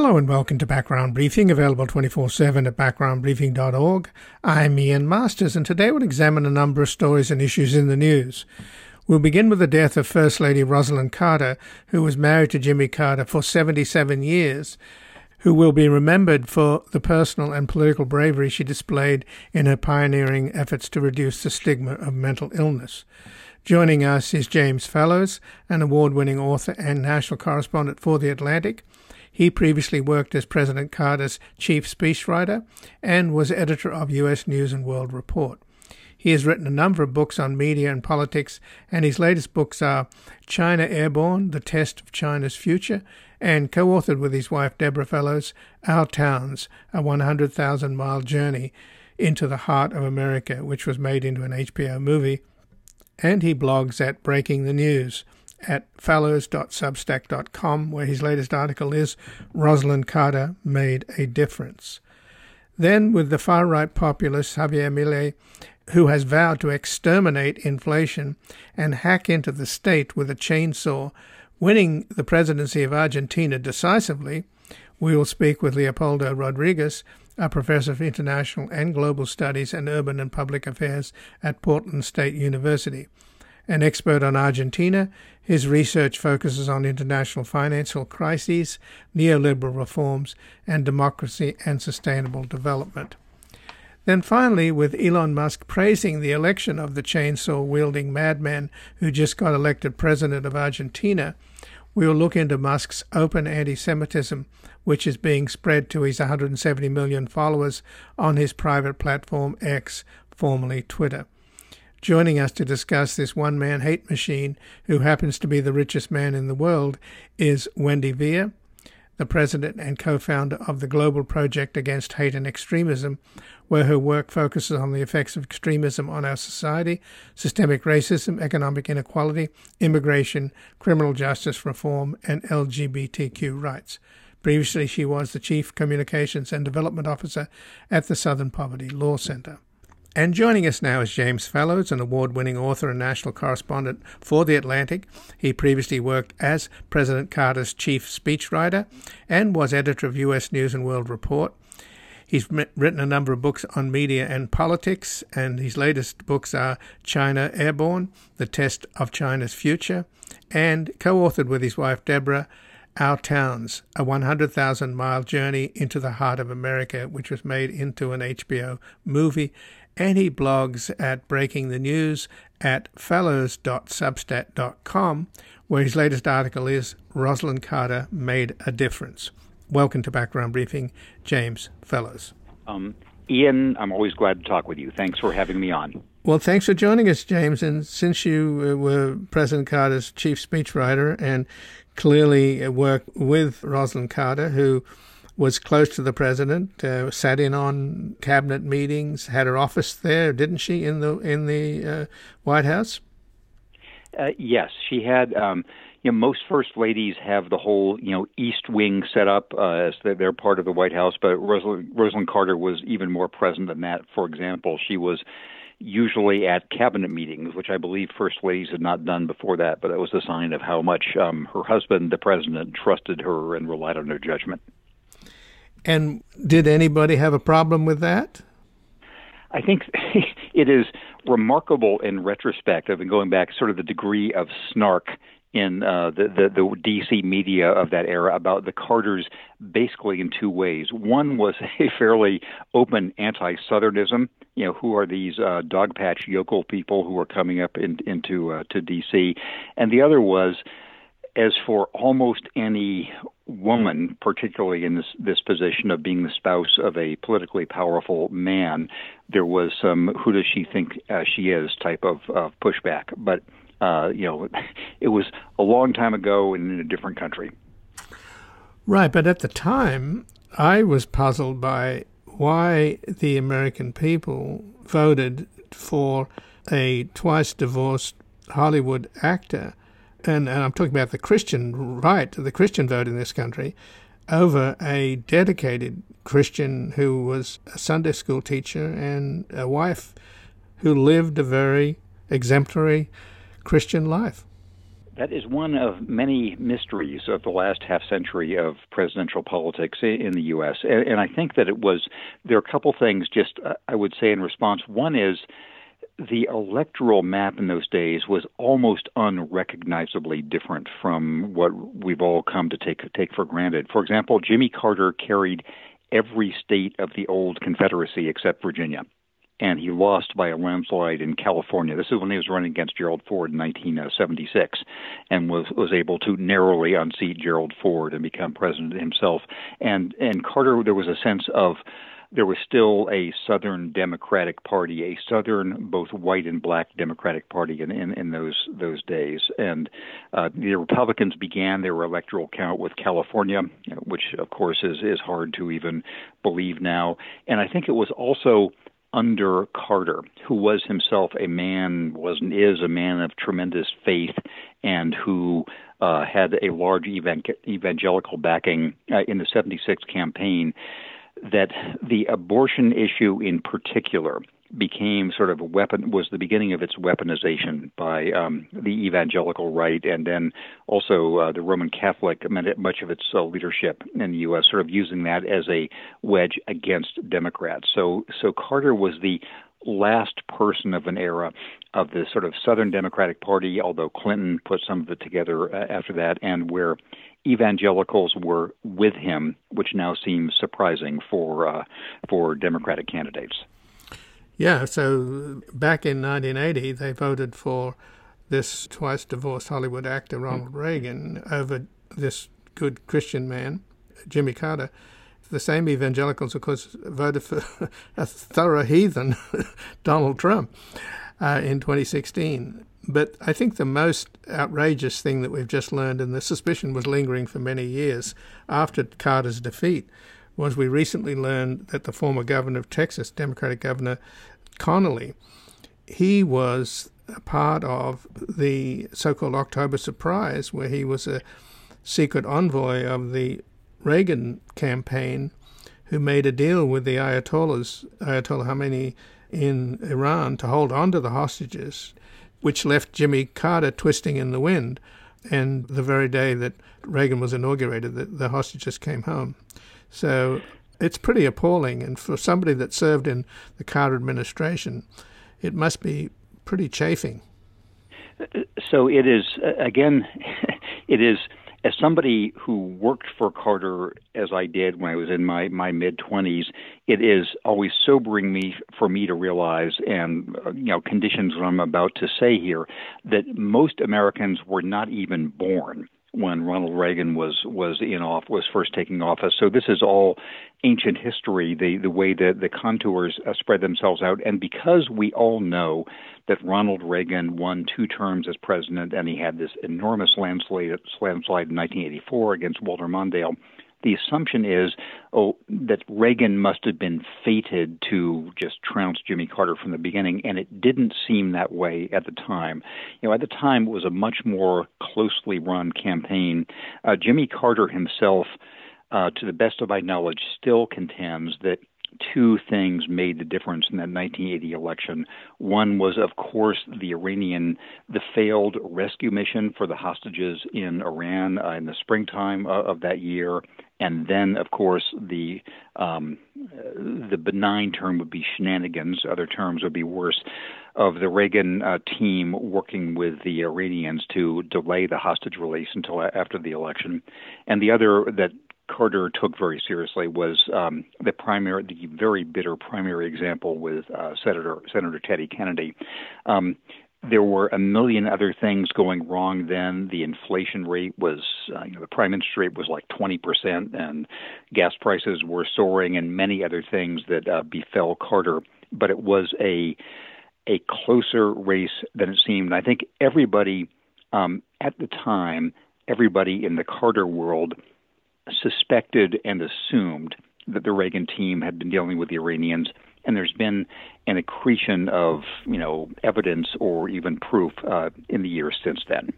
Hello and welcome to Background Briefing, available 24 7 at backgroundbriefing.org. I'm Ian Masters, and today we'll examine a number of stories and issues in the news. We'll begin with the death of First Lady Rosalynn Carter, who was married to Jimmy Carter for 77 years, who will be remembered for the personal and political bravery she displayed in her pioneering efforts to reduce the stigma of mental illness. Joining us is James Fallows, an award winning author and national correspondent for The Atlantic. He previously worked as President Carter's chief speechwriter and was editor of U.S. News and World Report. He has written a number of books on media and politics, and his latest books are China Airborne, The Test of China's Future, and co authored with his wife Deborah Fallows, Our Towns, a 100,000 mile journey into the heart of America, which was made into an HBO movie. And he blogs at Breaking the News at fallows.substack.com, where his latest article is Rosalynn Carter Made a Difference. Then, with the far right populist Javier Milei, who has vowed to exterminate inflation and hack into the state with a chainsaw, winning the presidency of Argentina decisively, we will speak with Leopoldo Rodriguez, a professor of international and global studies and urban and public affairs at Portland State University. An expert on Argentina, his research focuses on international financial crises, neoliberal reforms, and democracy and sustainable development. Then finally, with Elon Musk praising the election of the chainsaw wielding madman who just got elected president of Argentina, we will look into Musk's open anti Semitism, which is being spread to his 170 million followers on his private platform X, formerly Twitter. Joining us to discuss this one man hate machine, who happens to be the richest man in the world, is Wendy Via, the president and co founder of the Global Project Against Hate and Extremism, where her work focuses on the effects of extremism on our society, systemic racism, economic inequality, immigration, criminal justice reform, and LGBTQ rights. Previously, she was the Chief Communications and Development Officer at the Southern Poverty Law Center. And joining us now is James Fallows, an award winning author and national correspondent for The Atlantic. He previously worked as President Carter's chief speechwriter and was editor of U.S. News and World Report. He's written a number of books on media and politics, and his latest books are China Airborne, The Test of China's Future, and co authored with his wife Deborah, Our Towns, a 100,000 mile journey into the heart of America, which was made into an HBO movie and he blogs at Breaking the News at fallows.substack.com, where his latest article is Rosalynn Carter Made a Difference. Welcome to Background Briefing, James Fallows. Um, Ian, I'm always glad to talk with you. Thanks for having me on. Well, thanks for joining us, James. And since you uh, were President Carter's chief speechwriter and clearly worked with Rosalynn Carter, who was close to the president, uh, sat in on cabinet meetings, had her office there, didn't she, in the in the uh, White House? Uh, yes, she had. Um, you know, most first ladies have the whole you know East Wing set up uh, as they're part of the White House, but Rosalynn, Rosalynn Carter was even more present than that. For example, she was usually at cabinet meetings, which I believe first ladies had not done before that, but that was a sign of how much um, her husband, the president, trusted her and relied on her judgment. And did anybody have a problem with that? I think it is remarkable in retrospect. I've been going back sort of the degree of snark in uh, the, the, the DC media of that era about the Carters basically in two ways. One was a fairly open anti-Southernism. You know, who are these uh, dog patch yokel people who are coming up in, into uh, to DC, and the other was as for almost any woman, particularly in this, this position of being the spouse of a politically powerful man, there was some who does she think uh, she is type of, pushback. But, uh, you know, it was a long time ago and in a different country. Right, but at the time, I was puzzled by why the American people voted for a twice divorced Hollywood actor and, and I'm talking about the Christian right, the Christian vote in this country, over a dedicated Christian who was a Sunday school teacher and a wife who lived a very exemplary Christian life. That is one of many mysteries of the last half century of presidential politics in the U.S. And I think that it was, there are a couple things just uh, I would say in response. One is the electoral map in those days was almost unrecognizably different from what we've all come to take, take for granted. For example, Jimmy Carter carried every state of the old Confederacy except Virginia and he lost by a landslide in California. This is when he was running against Gerald Ford in 1976, and was was able to narrowly unseat Gerald Ford and become president himself. And and Carter, there was a sense of there was still a Southern Democratic Party, a Southern both white and black Democratic Party in, in, in those those days. And uh, the Republicans began their electoral count with California, which of course is is hard to even believe now. And I think it was also under Carter, who was himself a man, was and is a man of tremendous faith, and who uh, had a large evangelical backing uh, in the 76 campaign, that the abortion issue in particular became sort of a weapon was the beginning of its weaponization by um, the evangelical right and then also uh, the Roman Catholic much of its uh, leadership in the U.S. sort of using that as a wedge against Democrats. So so Carter was the last person of an era of the sort of Southern Democratic Party, although Clinton put some of it together uh, after that, and where evangelicals were with him, which now seems surprising for uh, for Democratic candidates. Yeah, so back in 1980, they voted for this twice divorced Hollywood actor Ronald Reagan over this good Christian man, Jimmy Carter. The same evangelicals, of course, voted for a thorough heathen, Donald Trump, uh, in 2016. But I think the most outrageous thing that we've just learned, and the suspicion was lingering for many years after Carter's defeat, was we recently learned that the former governor of Texas, Democratic Governor Connally, he was a part of the so called October Surprise, where he was a secret envoy of the Reagan campaign who made a deal with the Ayatollahs, Ayatollah Khamenei in Iran, to hold on to the hostages, which left Jimmy Carter twisting in the wind. And the very day that Reagan was inaugurated, the, the hostages came home. So it's pretty appalling. And for somebody that served in the Carter administration, it must be pretty chafing. Uh, so it is, uh, again, it is, as somebody who worked for Carter as I did when I was in my, my mid 20s, it is always sobering me for me to realize, and uh, you know, conditions what I'm about to say here, that most Americans were not even born when Ronald Reagan was was in off was first taking office. So this is all ancient history, the the way that the contours uh, spread themselves out, and because we all know that Ronald Reagan won two terms as president, and he had this enormous landslide landslide in 1984 against Walter Mondale the assumption is oh that Reagan must have been fated to just trounce Jimmy Carter from the beginning, and it didn't seem that way at the time. You know, at the time it was a much more closely run campaign. Uh, Jimmy Carter himself, uh, to the best of my knowledge, still contends that two things made the difference in that 1980 election. One was, of course, the Iranian, the failed rescue mission for the hostages in Iran uh, in the springtime uh, of that year, and then, of course, the um, the benign term would be shenanigans. Other terms would be worse. Of the Reagan uh, team working with the Iranians to delay the hostage release until after the election, and the other that Carter took very seriously was um, the primary, the very bitter primary example with uh, Senator Senator Teddy Kennedy. Um, there were a million other things going wrong then. The inflation rate was, uh, you know, the prime interest rate was like 20%, and gas prices were soaring, and many other things that uh, befell Carter. But it was a a closer race than it seemed. I think everybody um, at the time, everybody in the Carter world suspected and assumed that the Reagan team had been dealing with the Iranians, and there's been an accretion of you know evidence or even proof uh, in the years since then.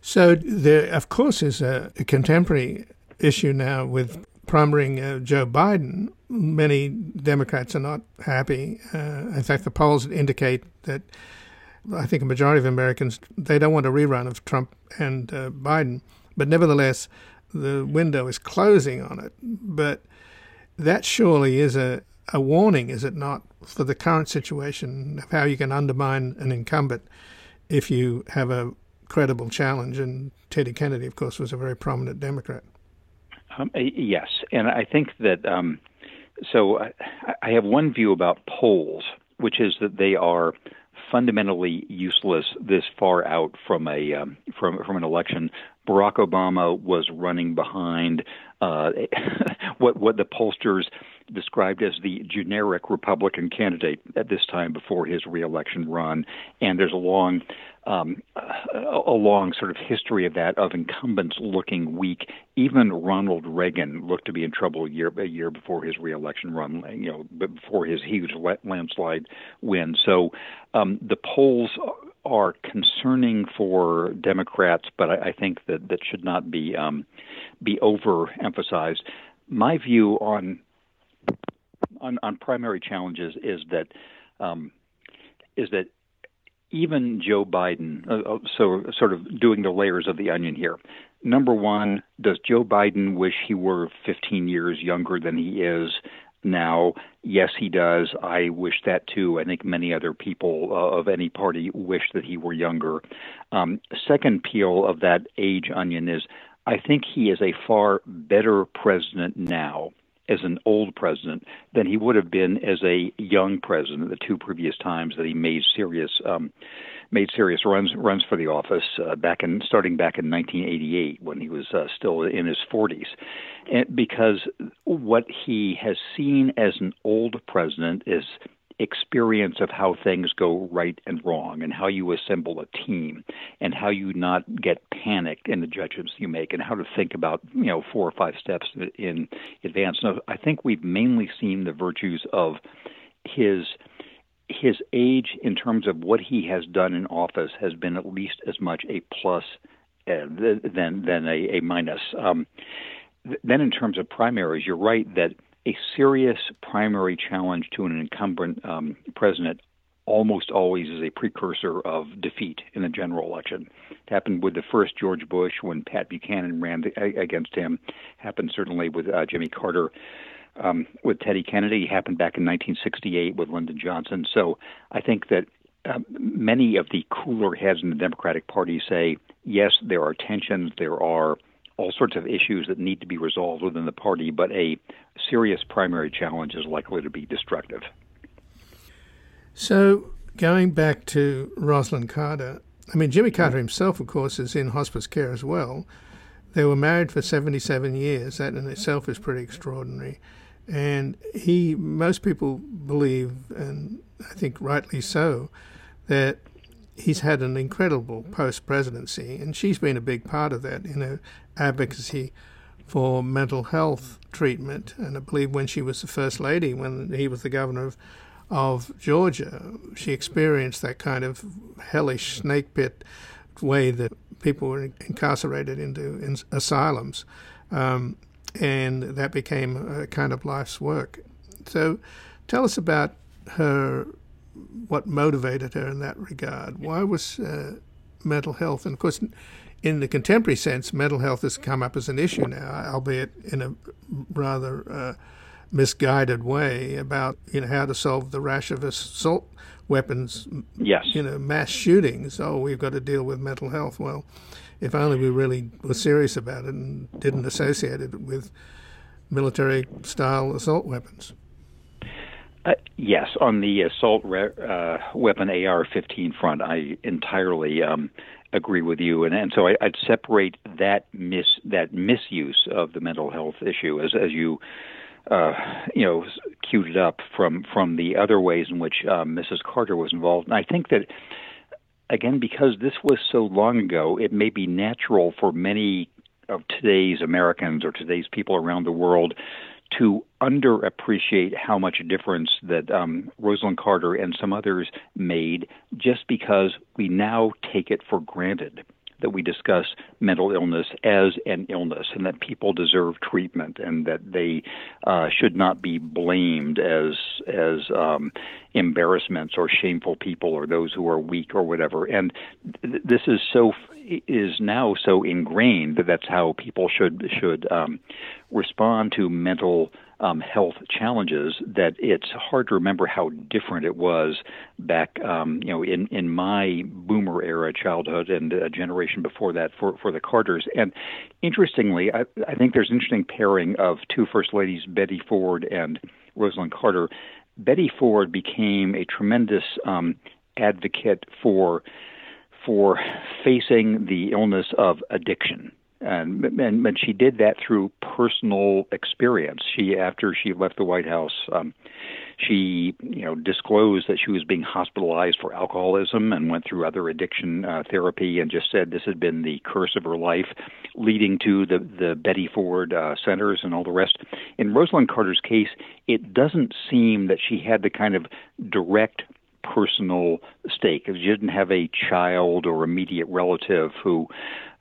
So there, of course, is a, a contemporary issue now with primarying uh, Joe Biden. Many Democrats are not happy. Uh, in fact, the polls indicate that I think a majority of Americans they don't want a rerun of Trump and uh, Biden, but nevertheless, the window is closing on it. But that surely is a, a warning, is it not, for the current situation of how you can undermine an incumbent if you have a credible challenge. And Teddy Kennedy, of course, was a very prominent Democrat. Um, yes, and I think that um, so I, I have one view about polls, which is that they are fundamentally useless this far out from a um, from from an election. Barack Obama was running behind uh, what what the pollsters described as the generic Republican candidate at this time before his reelection run, and there's a long um, a long sort of history of that of incumbents looking weak. Even Ronald Reagan looked to be in trouble a year a year before his reelection run, you know, before his huge landslide win. So um, the polls are concerning for Democrats, but I, I think that that should not be um, be overemphasized. My view on on, on primary challenges is that um, is that even Joe Biden, uh, uh, so sort of doing the layers of the onion here. Number one, does Joe Biden wish he were 15 years younger than he is now? Yes, he does. I wish that too. I think many other people uh, of any party wish that he were younger. Um, second peel of that age onion is I think he is a far better president now as an old president than he would have been as a young president the two previous times that he made serious um, made serious runs runs for the office uh, back in starting back in 1988 when he was uh, still in his 40s and because what he has seen as an old president is experience of how things go right and wrong and how you assemble a team and how you not get panicked in the judgments you make and how to think about you know four or five steps in advance. I think we've mainly seen the virtues of his his age in terms of what he has done in office has been at least as much a plus uh, than than a, a minus. Um, then in terms of primaries you're right that a serious primary challenge to an incumbent um, president almost always is a precursor of defeat in the general election. It happened with the first George Bush when Pat Buchanan ran the, against him. It happened certainly with uh, Jimmy Carter. Um, with Teddy Kennedy, it happened back in 1968 with Lyndon Johnson. So I think that um, many of the cooler heads in the Democratic Party say, yes, there are tensions, there are all sorts of issues that need to be resolved within the party, but a serious primary challenge is likely to be destructive. So, going back to Rosalynn Carter, I mean, Jimmy Carter himself, of course, is in hospice care as well. They were married for 77 years. That in itself is pretty extraordinary. And he, most people believe, and I think rightly so, that he's had an incredible post presidency, and she's been a big part of that in her advocacy for mental health treatment. And I believe when she was the first lady, when he was the governor of, of Georgia, she experienced that kind of hellish snake pit way that people were incarcerated into in asylums. Um, and that became a kind of life's work. So tell us about her what motivated her in that regard. Why was uh, mental health, and of course, in the contemporary sense, mental health has come up as an issue now, albeit in a rather uh, misguided way about you know how to solve the rash of assault weapons. Yes. You know, mass shootings. Oh, we've got to deal with mental health. Well, if only we really were serious about it and didn't associate it with military style assault weapons. Uh, yes, on the assault re- uh, weapon AR-15 front, I entirely um, agree with you, and and so I, would separate that mis that misuse of the mental health issue as as you. Uh, you know, queued it up from from the other ways in which um, Mrs. Carter was involved, and I think that again because this was so long ago, it may be natural for many of today's Americans or today's people around the world to underappreciate how much difference that um, Rosalynn Carter and some others made just because we now take it for granted that we discuss mental illness as an illness and that people deserve treatment and that they uh, should not be blamed as as um, embarrassments or shameful people or those who are weak or whatever. And th- this is so is now so ingrained that that's how people should should um, respond to mental um, health challenges that it's hard to remember how different it was back, um, you know, in, in my boomer era childhood and a generation before that for, for the Carters. And interestingly, I, I think there's an interesting pairing of two First Ladies, Betty Ford and Rosalynn Carter. Betty Ford became a tremendous um, advocate for for facing the illness of addiction and, and and she did that through personal experience. She after she left the White House, um, she you know disclosed that she was being hospitalized for alcoholism and went through other addiction uh, therapy, and just said this had been the curse of her life, leading to the the Betty Ford uh, centers and all the rest. In Rosalynn Carter's case, it doesn't seem that she had the kind of direct personal stake. She didn't have a child or immediate relative who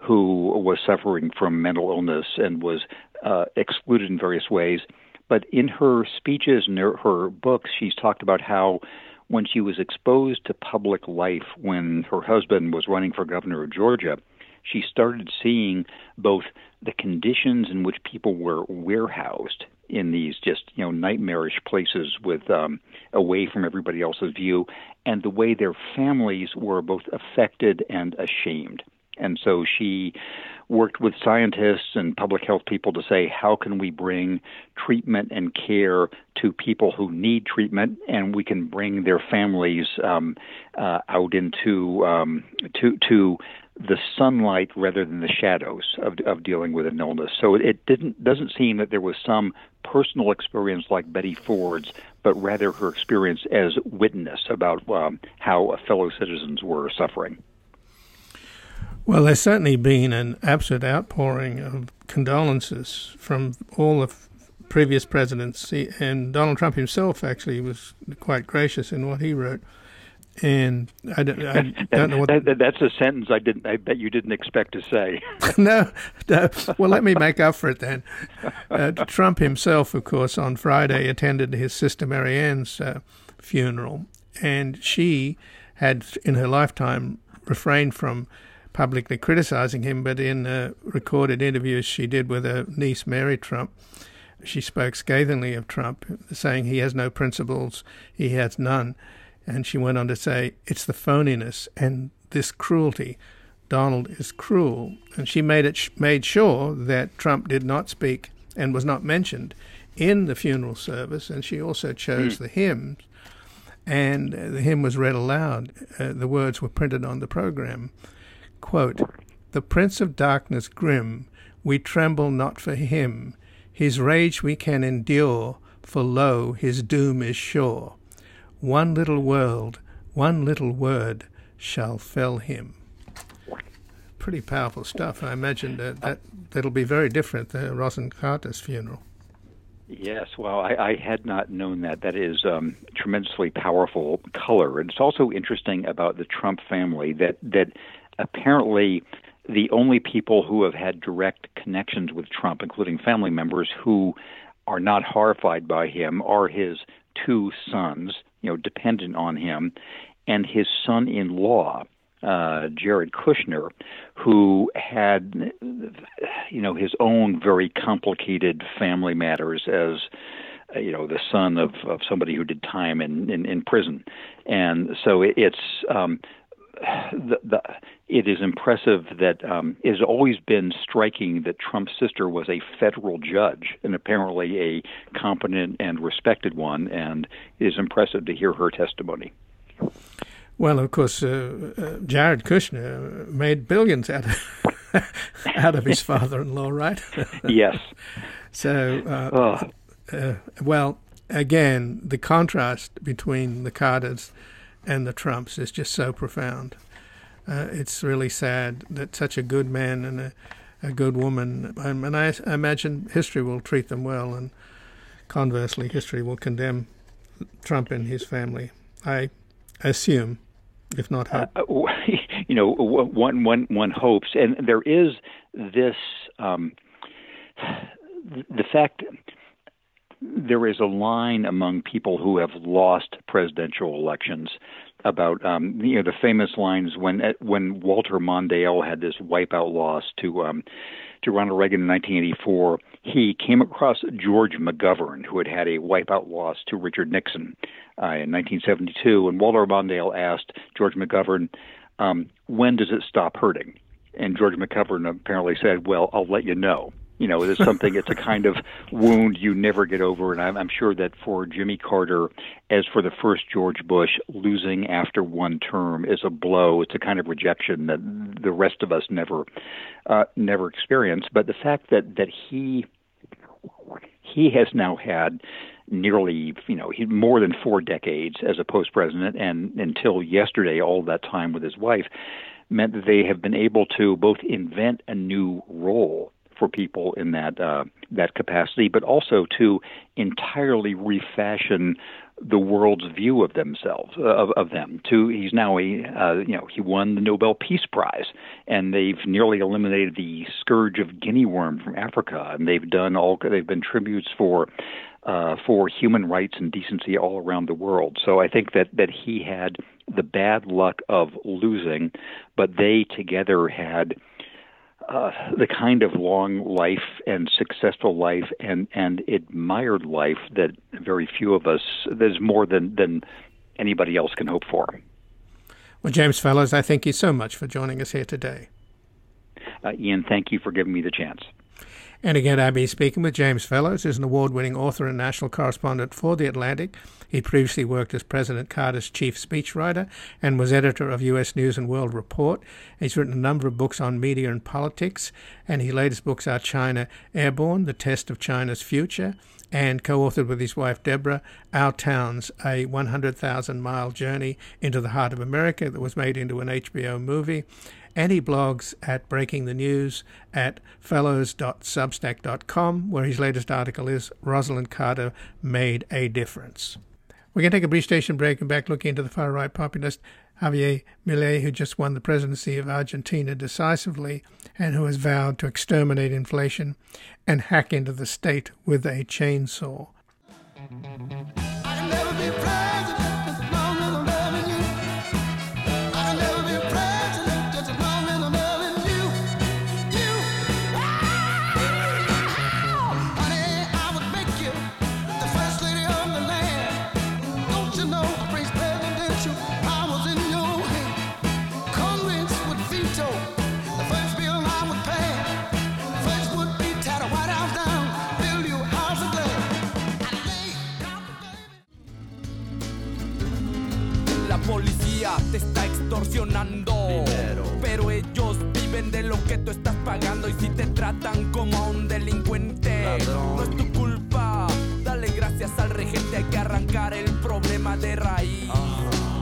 who was suffering from mental illness and was uh, excluded in various ways. But in her speeches and her, her books, she's talked about how when she was exposed to public life when her husband was running for governor of Georgia, she started seeing both the conditions in which people were warehoused in these just you know nightmarish places with um, away from everybody else's view, and the way their families were both affected and ashamed. And so she worked with scientists and public health people to say, how can we bring treatment and care to people who need treatment, and we can bring their families um, uh, out into um, to to the sunlight rather than the shadows of, of dealing with an illness. So it didn't doesn't seem that there was some personal experience like Betty Ford's, but rather her experience as witness about um, how fellow citizens were suffering. Well, there's certainly been an absolute outpouring of condolences from all the previous presidents, and Donald Trump himself actually was quite gracious in what he wrote. And I don't, I don't know what that, that's a sentence I didn't. I bet you didn't expect to say. no, no, well, let me make up for it then. Uh, Trump himself, of course, on Friday attended his sister Maryanne's uh, funeral, and she had, in her lifetime, refrained from publicly criticizing him, but in uh, recorded interviews she did with her niece Mary Trump, she spoke scathingly of Trump, saying he has no principles, he has none. And she went on to say, it's the phoniness and this cruelty. Donald is cruel. And she made it made sure that Trump did not speak and was not mentioned in the funeral service. And she also chose mm. the hymns. And the hymn was read aloud. Uh, the words were printed on the program. Quote, the Prince of Darkness grim, we tremble not for him. His rage we can endure, for lo, his doom is sure. One little world, one little word shall fell him. Pretty powerful stuff. I imagine that, that that'll be very different the Carter's funeral. Yes, well, I, I, had not known that. That is um, tremendously powerful color, and it's also interesting about the Trump family that that apparently the only people who have had direct connections with Trump, including family members who are not horrified by him, are his two sons, you know, dependent on him, and his son-in-law, uh, Jared Kushner, who had, you know, his own very complicated family matters as you know the son of, of somebody who did time in, in, in prison, and so it, it's um, the, the, it is impressive that um, it has always been striking that Trump's sister was a federal judge and apparently a competent and respected one, and it is impressive to hear her testimony. Well, of course, uh, uh, Jared Kushner made billions out of out of his father-in-law, right? yes. so, uh, oh. well, again, the contrast between the Carters and the Trumps is just so profound. Uh, it's really sad that such a good man and a, a good woman, um, and I, I, imagine history will treat them well, and conversely, history will condemn Trump and his family. I assume, if not hope. Uh, you know, one, one, one hopes, and there is this um, the fact there is a line among people who have lost presidential elections about um, you know the famous lines when when Walter Mondale had this wipeout loss to um, to Ronald Reagan in 1984. He came across George McGovern, who had had a wipeout loss to Richard Nixon uh, in 1972, and Walter Mondale asked George McGovern, um, "When does it stop hurting?" And George McGovern apparently said, "Well, I'll let you know." You know, it's something. it's a kind of wound you never get over, and I'm, I'm sure that for Jimmy Carter, as for the first George Bush, losing after one term is a blow. It's a kind of rejection that the rest of us never, uh, never experience. But the fact that that he he has now had nearly you know more than four decades as a post president and until yesterday all that time with his wife meant that they have been able to both invent a new role for people in that uh, that capacity, but also to entirely refashion the world's view of themselves of, of them. To he's now a uh, you know he won the Nobel Peace Prize, and they've nearly eliminated the scourge of guinea worm from Africa, and they've done all they've been tributes for. Uh, for human rights and decency all around the world. So I think that, that he had the bad luck of losing, but they together had uh, the kind of long life and successful life and, and admired life that very few of us, there's more than, than anybody else can hope for. Well, James Fallows, I thank you so much for joining us here today. Uh, Ian, thank you for giving me the chance. And again, I'll be speaking with James Fallows, who's an award winning author and national correspondent for The Atlantic. He previously worked as President Carter's chief speechwriter and was editor of U.S. News and World Report. He's written a number of books on media and politics, and his latest books are China Airborne, The Test of China's Future, and co authored with his wife Deborah, Our Towns, a 100,000 mile journey into the heart of America that was made into an HBO movie and he blogs at Breaking the News at fallows.substack.com, where his latest article is Rosalynn Carter Made a Difference. We're going to take a brief station break and back looking into the far right populist Javier Milei, who just won the presidency of Argentina decisively and who has vowed to exterminate inflation and hack into the state with a chainsaw. Pero ellos viven de lo que tú estás pagando y si te tratan como a un delincuente, no es tu culpa. Dale gracias al regente, hay que arrancar el problema de raíz.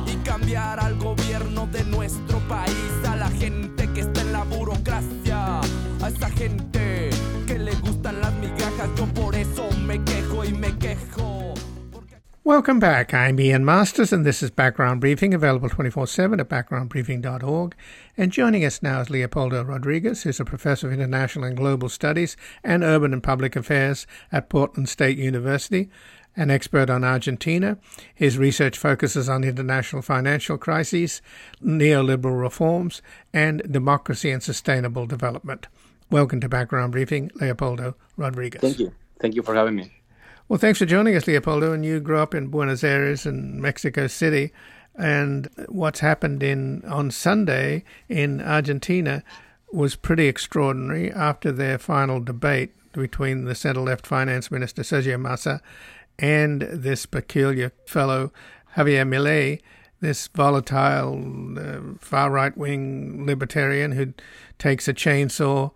Y cambiar al gobierno de nuestro país, a la gente que está en la burocracia, a esa gente que le gustan Welcome back. I'm Ian Masters, and this is Background Briefing, available 24 7 at backgroundbriefing.org. And joining us now is Leopoldo Rodriguez, who's a professor of international and global studies and urban and public affairs at Portland State University, an expert on Argentina. His research focuses on international financial crises, neoliberal reforms, and democracy and sustainable development. Welcome to Background Briefing, Leopoldo Rodriguez. Thank you. Thank you for having me. Well, thanks for joining us, Leopoldo. And you grew up in Buenos Aires and Mexico City. And what's happened in on Sunday in Argentina was pretty extraordinary after their final debate between the center left finance minister Sergio Massa and this peculiar fellow Javier Milei, this volatile uh, far right wing libertarian who takes a chainsaw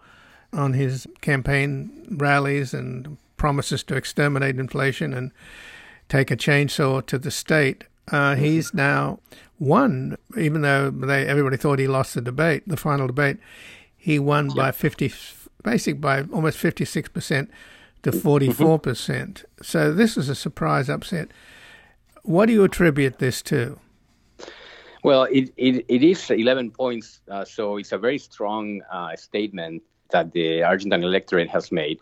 on his campaign rallies and promises to exterminate inflation and take a chainsaw to the state. Uh, he's now won, even though they, everybody thought he lost the debate, the final debate. He won by 50, basic by almost 56% to 44%. Mm-hmm. So this is a surprise upset. What do you attribute this to? Well, it, it, it is 11 points, uh, so it's a very strong uh, statement that the Argentine electorate has made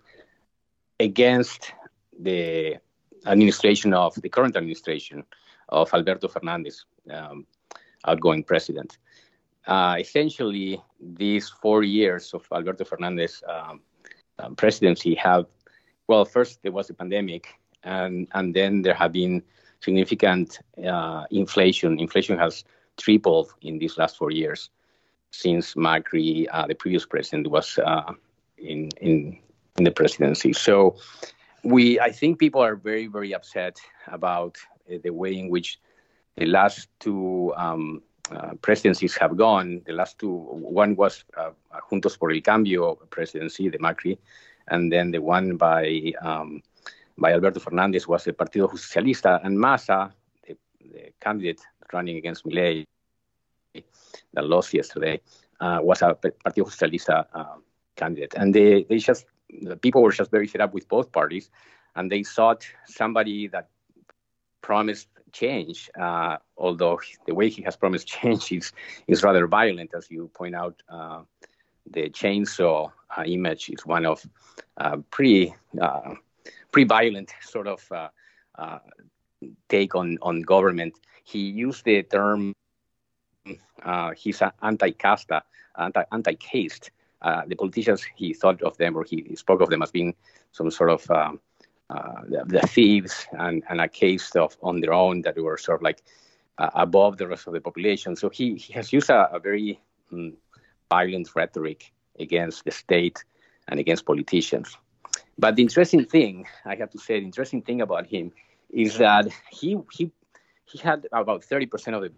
against the administration of the current administration of Alberto Fernandez, um, outgoing president. Uh, essentially, these four years of Alberto Fernandez um, um, presidency have, well, first there was a pandemic, and and then there have been significant uh, inflation. Inflation has tripled in these last four years since Macri, uh, the previous president, was uh, in in in the presidency. So we, I think, people are very very upset about uh, the way in which the last two um, uh, presidencies have gone. The last two, one was uh, Juntos por el Cambio presidency, the Macri, and then the one by um, by Alberto Fernandez was the Partido Justicialista, and Massa, the, the candidate running against Milei, that lost yesterday, uh, was a Partido Justicialista uh, candidate. And they, they just, the people were just very fed up with both parties, and they sought somebody that promised change, uh, although the way he has promised change is, is rather violent, as you point out. Uh, the chainsaw uh, image is one of uh, pretty pretty violent sort of uh, uh, take on, on government. He used the term uh, he's anti-casta, anti, anti-caste. Uh, the politicians, he thought of them or he, spoke of them as being some sort of um, uh, the, the, thieves and, and a caste of on their own that were sort of like uh, above the rest of the population. So he, he has used a, a very um, violent rhetoric against the state and against politicians. But the interesting thing, I have to say, the interesting thing about him is that he he he had about 30% of the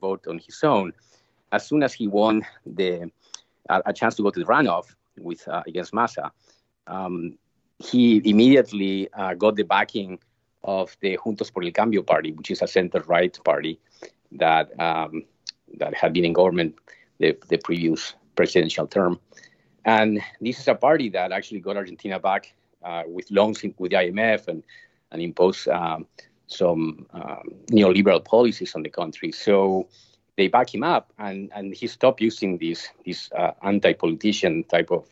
vote on his own. As soon as he won the a, a chance to go to the runoff with uh, against Massa, um, he immediately uh, got the backing of the Juntos por el Cambio party, which is a center-right party that um, that had been in government the, the previous presidential term. And this is a party that actually got Argentina back uh, with loans with the IMF and, and imposed um, some um, neoliberal policies on the country. So they back him up, and, and he stopped using this this uh, anti-politician type of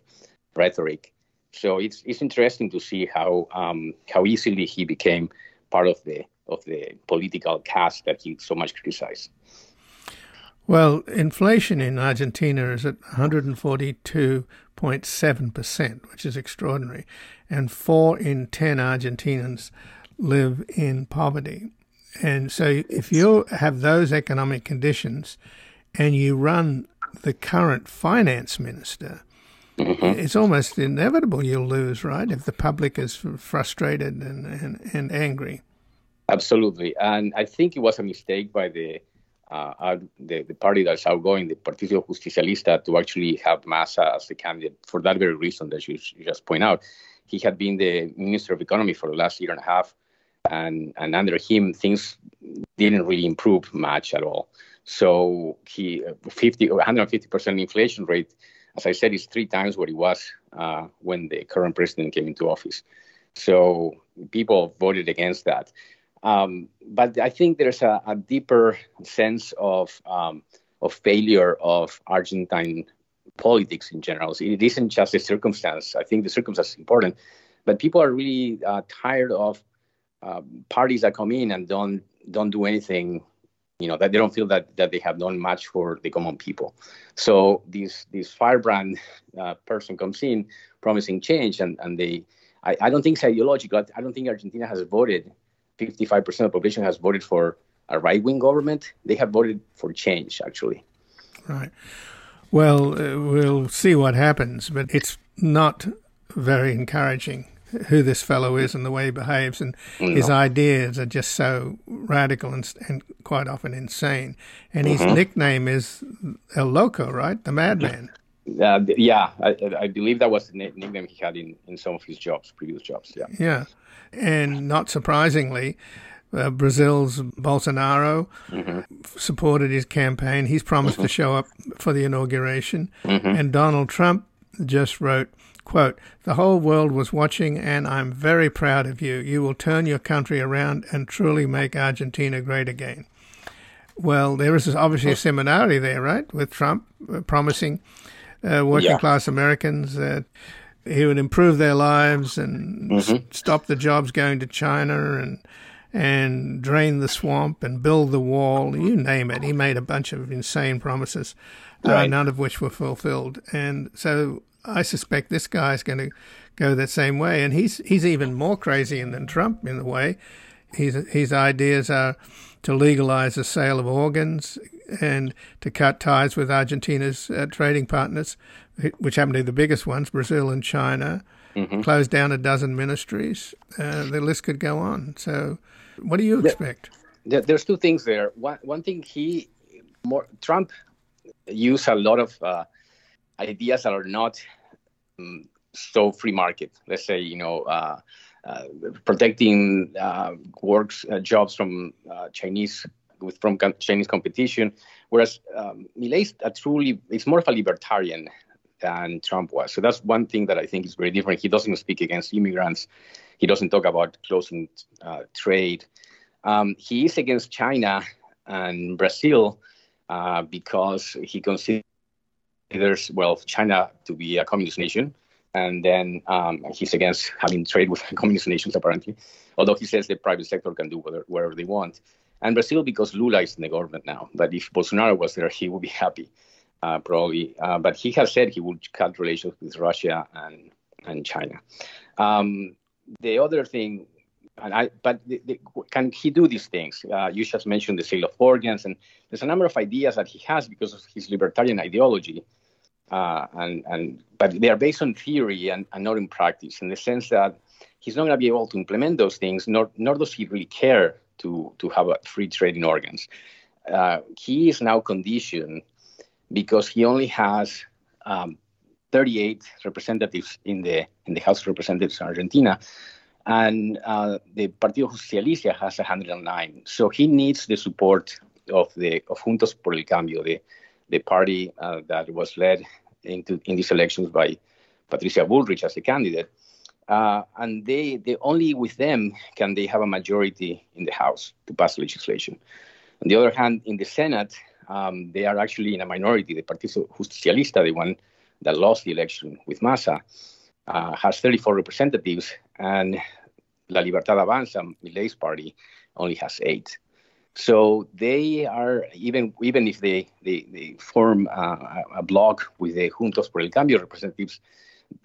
rhetoric. So it's it's interesting to see how um, how easily he became part of the of the political caste that he so much criticized. Well, inflation in Argentina is at 142.7%, which is extraordinary. And four in 10 Argentinians live in poverty. And so if you have those economic conditions and you run the current finance minister, mm-hmm. it's almost inevitable you'll lose, right? If the public is frustrated and, and, and angry. Absolutely. And I think it was a mistake by the uh, the, the party that's outgoing, the Partido Justicialista, to actually have Massa as the candidate for that very reason that you, you, just point out. He had been the Minister of Economy for the last year and a half, and, and under him, things didn't really improve much at all. So he 50 150% inflation rate, as I said, is three times what it was uh, when the current president came into office. So people voted against that. Um, but I think there's a, a deeper sense of um, of failure of Argentine politics in general. It isn't just the circumstance. I think the circumstance is important, but people are really uh, tired of uh, parties that come in and don't don't do anything. You know that they don't feel that that they have done much for the common people. So this this firebrand uh, person comes in promising change, and and they. I, I don't think it's ideological. I don't think Argentina has voted 55% of the population has voted for a right wing government. They have voted for change, actually. Right. Well, uh, we'll see what happens, but it's not very encouraging who this fellow is and the way he behaves, and no. his ideas are just so radical and, and quite often insane. And his mm-hmm. nickname is El Loco, right? The Madman. Uh, yeah, I, I, believe that was the nickname he had in, in some of his jobs, previous jobs. Yeah. Yeah. And not surprisingly, uh, Brazil's Bolsonaro mm-hmm. supported his campaign. He's promised mm-hmm. to show up for the inauguration. Mm-hmm. And Donald Trump just wrote, quote, The whole world was watching and I'm very proud of you. You will turn your country around and truly make Argentina great again. Well, there is obviously a similarity there, right, with Trump uh, promising uh, working yeah. class Americans uh, he would improve their lives and mm-hmm. s- stop the jobs going to China and and drain the swamp and build the wall. You name it. He made a bunch of insane promises, uh, right. uh, none of which were fulfilled. And so I suspect this guy is going to go that same way. And he's he's even more crazy than Trump in the way. His his ideas are to legalize the sale of organs and to cut ties with Argentina's uh, trading partners, which happen to be the biggest ones, Brazil and China. Mm-hmm. Close down a dozen ministries. Uh, the list could go on. So, what do you expect? There, there's two things there. One one thing he more Trump used a lot of uh, ideas that are not so free market. Let's say you know. Uh, uh, protecting uh, works uh, jobs from Chinese with from Chinese competition, whereas um, truly it's more of a libertarian than Trump was. So that's one thing that I think is very different. He doesn't speak against immigrants. He doesn't talk about closing uh, trade. Um, he is against China and Brazil uh, because he considers well China to be a communist nation and then um, he's against having trade with communist nations, apparently, although he says the private sector can do whatever, whatever they want. And Brazil, because Lula is in the government now, but if Bolsonaro was there, he would be happy, uh, probably. Uh, but he has said he would cut relations with Russia and, and China. Um, the other thing, and I, but the, the, can he do these things? Uh, you just mentioned the sale of organs, and there's a number of ideas that he has because of his libertarian ideology uh, and and but they are based on theory and, and not in practice in the sense that he's not going to be able to implement those things nor nor does he really care to to have a free trade in organs uh, he is now conditioned because he only has um, 38 representatives in the in the House of Representatives in Argentina, and uh, the Partido Justicialista has 109. So he needs the support of the of Juntos por el Cambio, the the party uh, that was led into in these elections by Patricia Bullrich as a candidate. Uh, and they, they only with them can they have a majority in the House to pass legislation. On the other hand, in the Senate, um, they are actually in a minority. The Partido Justicialista, the one that lost the election with Massa, uh, has 34 representatives, and La Libertad Avanza, Milei's party, only has eight. So they are even even if they they, they form uh, a block with the Juntos por el Cambio representatives,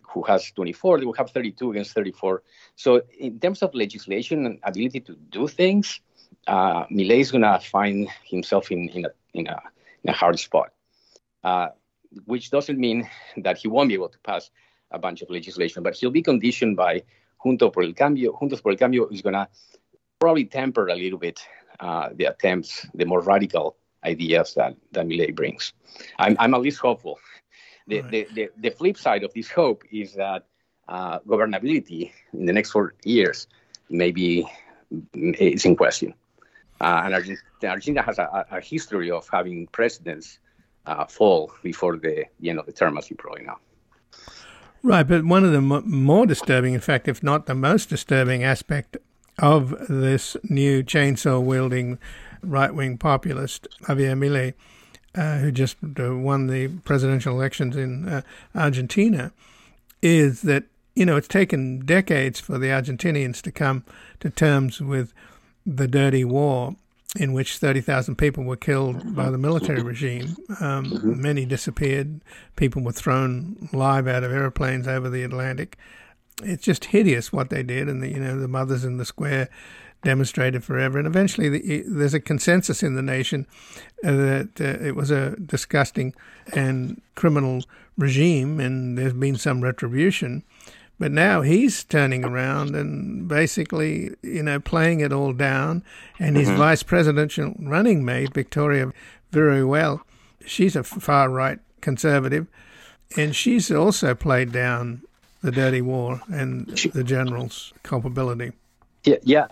who has 24, they will have 32 against 34. So in terms of legislation and ability to do things, uh, Milei is going to find himself in in a in a, in a hard spot, uh, which doesn't mean that he won't be able to pass a bunch of legislation, but he'll be conditioned by Juntos por el Cambio. Juntos por el Cambio is going to probably temper a little bit uh, the attempts, the more radical ideas that, that Milei brings. I'm, I'm at least hopeful. The, right. the, the, the, flip side of this hope is that uh, governability in the next four years maybe is in question. Uh, and Argentina, Argentina has a, a, history of having presidents uh, fall before the, the end of the term, as you probably know. Right, but one of the more disturbing, in fact, if not the most disturbing aspect of this new chainsaw wielding right wing populist, Javier Milei, uh, who just uh, won the presidential elections in uh, Argentina, is that, you know, it's taken decades for the Argentinians to come to terms with the dirty war in which 30,000 people were killed by the military regime. Um, many disappeared. People were thrown live out of airplanes over the Atlantic it's just hideous what they did, and the, you know the mothers in the square demonstrated forever. And eventually, the, there's a consensus in the nation uh, that uh, it was a disgusting and criminal regime, and there's been some retribution. But now he's turning around and basically, you know, playing it all down. And his mm-hmm. vice presidential running mate, Victoria Villarruel, she's a far right conservative, and she's also played down the dirty war and the general's culpability. Yeah, yeah,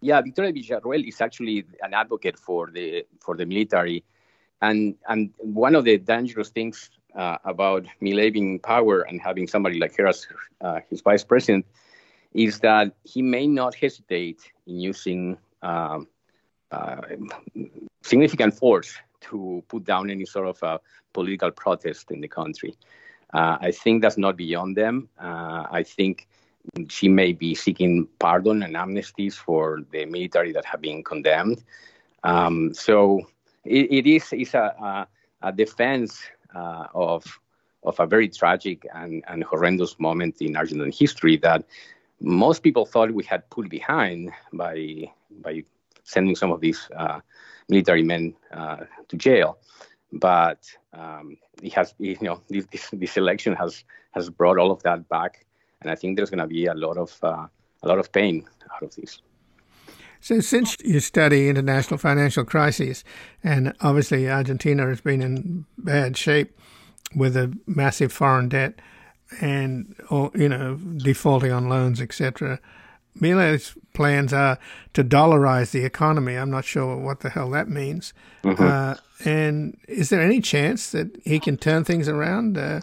yeah. Victoria Villarruel is actually an advocate for the for the military, and and one of the dangerous things uh, about Milei being in power and having somebody like her as uh, his vice president is that he may not hesitate in using um, uh, significant force to put down any sort of uh, political protest in the country. Uh, I think that's not beyond them. Uh, I think she may be seeking pardon and amnesties for the military that have been condemned. Um, so it, it is it's a, a, a defense uh, of of a very tragic and, and horrendous moment in Argentine history that most people thought we had put behind by by sending some of these uh, military men uh, to jail. But um, it has, you know, this, this, election has has brought all of that back, and I think there's going to be a lot of uh, a lot of pain out of this. So, since you study international financial crises, and obviously Argentina has been in bad shape with a massive foreign debt and, or, you know, defaulting on loans, etc. Milei's plans are to dollarize the economy. I'm not sure what the hell that means. Mm-hmm. Uh, and is there any chance that he can turn things around? Uh,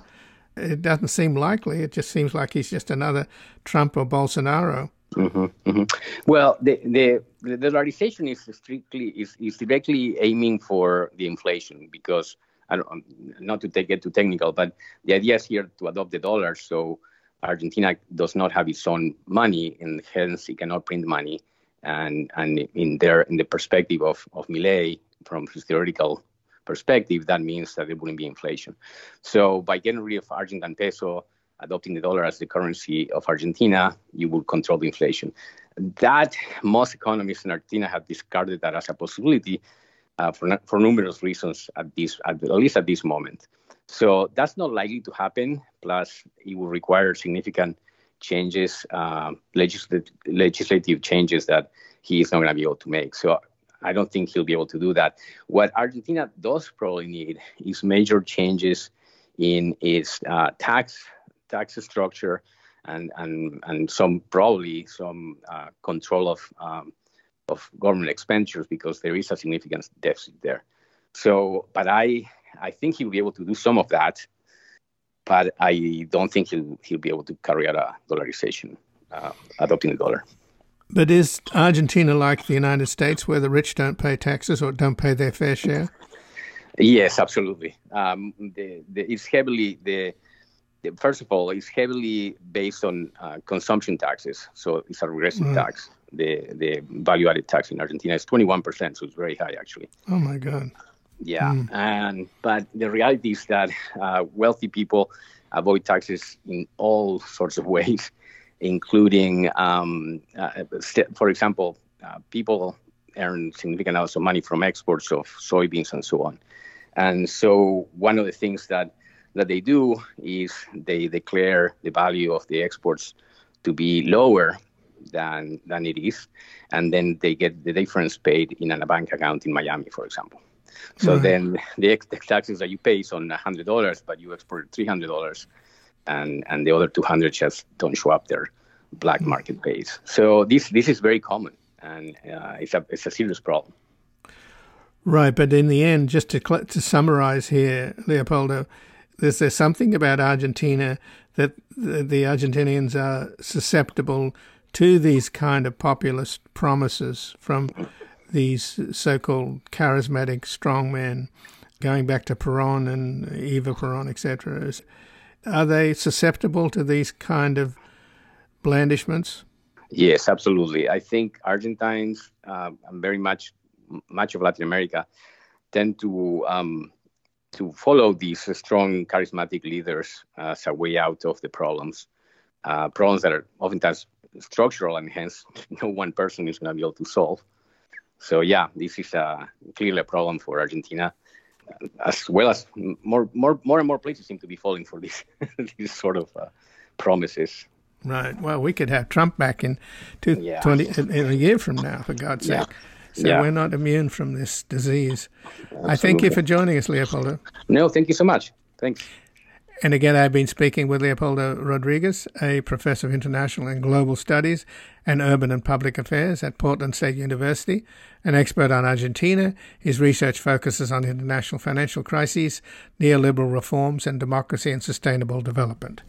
it doesn't seem likely. It just seems like he's just another Trump or Bolsonaro. Mm-hmm, mm-hmm. Well, the, the the dollarization is strictly is, is directly aiming for the inflation because I don't not to take it too technical, but the idea is here to adopt the dollar. So Argentina does not have its own money, and hence it cannot print money. And and in there in the perspective of of Milei, from his theoretical perspective, that means that there wouldn't be inflation. So by getting rid of Argentine peso adopting the dollar as the currency of Argentina, you would control the inflation. That most economists in Argentina have discarded that as a possibility uh, for, for numerous reasons at this at, at least at this moment. So that's not likely to happen. Plus, it will require significant changes, uh, legislative, legislative changes that he is not going to be able to make. So I don't think he'll be able to do that. What Argentina does probably need is major changes in its uh, tax tax structure and and and some probably some uh, control of um, of government expenditures because there is a significant deficit there. So, but I I think he'll be able to do some of that, but I don't think he'll he'll be able to carry out a dollarization, uh, adopting the dollar. But is Argentina like the United States, where the rich don't pay taxes or don't pay their fair share? Yes, absolutely. Um, the, the, it's heavily the first of all, it's heavily based on uh, consumption taxes. So it's a regressive mm. tax. The the value added tax in Argentina is 21%, so it's very high actually. Oh my God. Yeah, mm. and but the reality is that uh, wealthy people avoid taxes in all sorts of ways, including, um, uh, for example, uh, people earn significant amounts of money from exports of soybeans and so on. And so one of the things that that they do is they declare the value of the exports to be lower than than it is, and then they get the difference paid in a bank account in Miami, for example. So mm-hmm. then the, the taxes that you pay is on hundred dollars, but you export three hundred dollars, and and the other two hundred just don't show up there, black hmm. market base. So this this is very common, and uh, it's a it's a serious problem. Right, but in the end, just to to summarize here, Leopoldo, is there something about Argentina that the, the Argentinians are susceptible to these kind of populist promises from these so-called charismatic strongmen, going back to Peron and Eva Peron, etc. Are they susceptible to these kind of blandishments? Yes, absolutely. I think Argentines, uh, and very much much of Latin America, tend to um, to follow these strong, charismatic leaders as a way out of the problems, uh, problems that are oftentimes structural and hence no one person is going to be able to solve. So yeah, this is a, clearly a problem for Argentina, as well as more, more, more and more places seem to be falling for these, these sort of uh, promises. Right. Well, we could have Trump back in two, yeah. 20, in a year from now, for God's yeah. sake. So yeah. we're not immune from this disease. Absolutely. I thank you for joining us, Leopoldo. No, thank you so much. Thanks. And again, I've been speaking with Leopoldo Rodriguez, a professor of international and global studies and urban and public affairs at Portland State University, an expert on Argentina. His research focuses on international financial crises, neoliberal reforms, and democracy and sustainable development.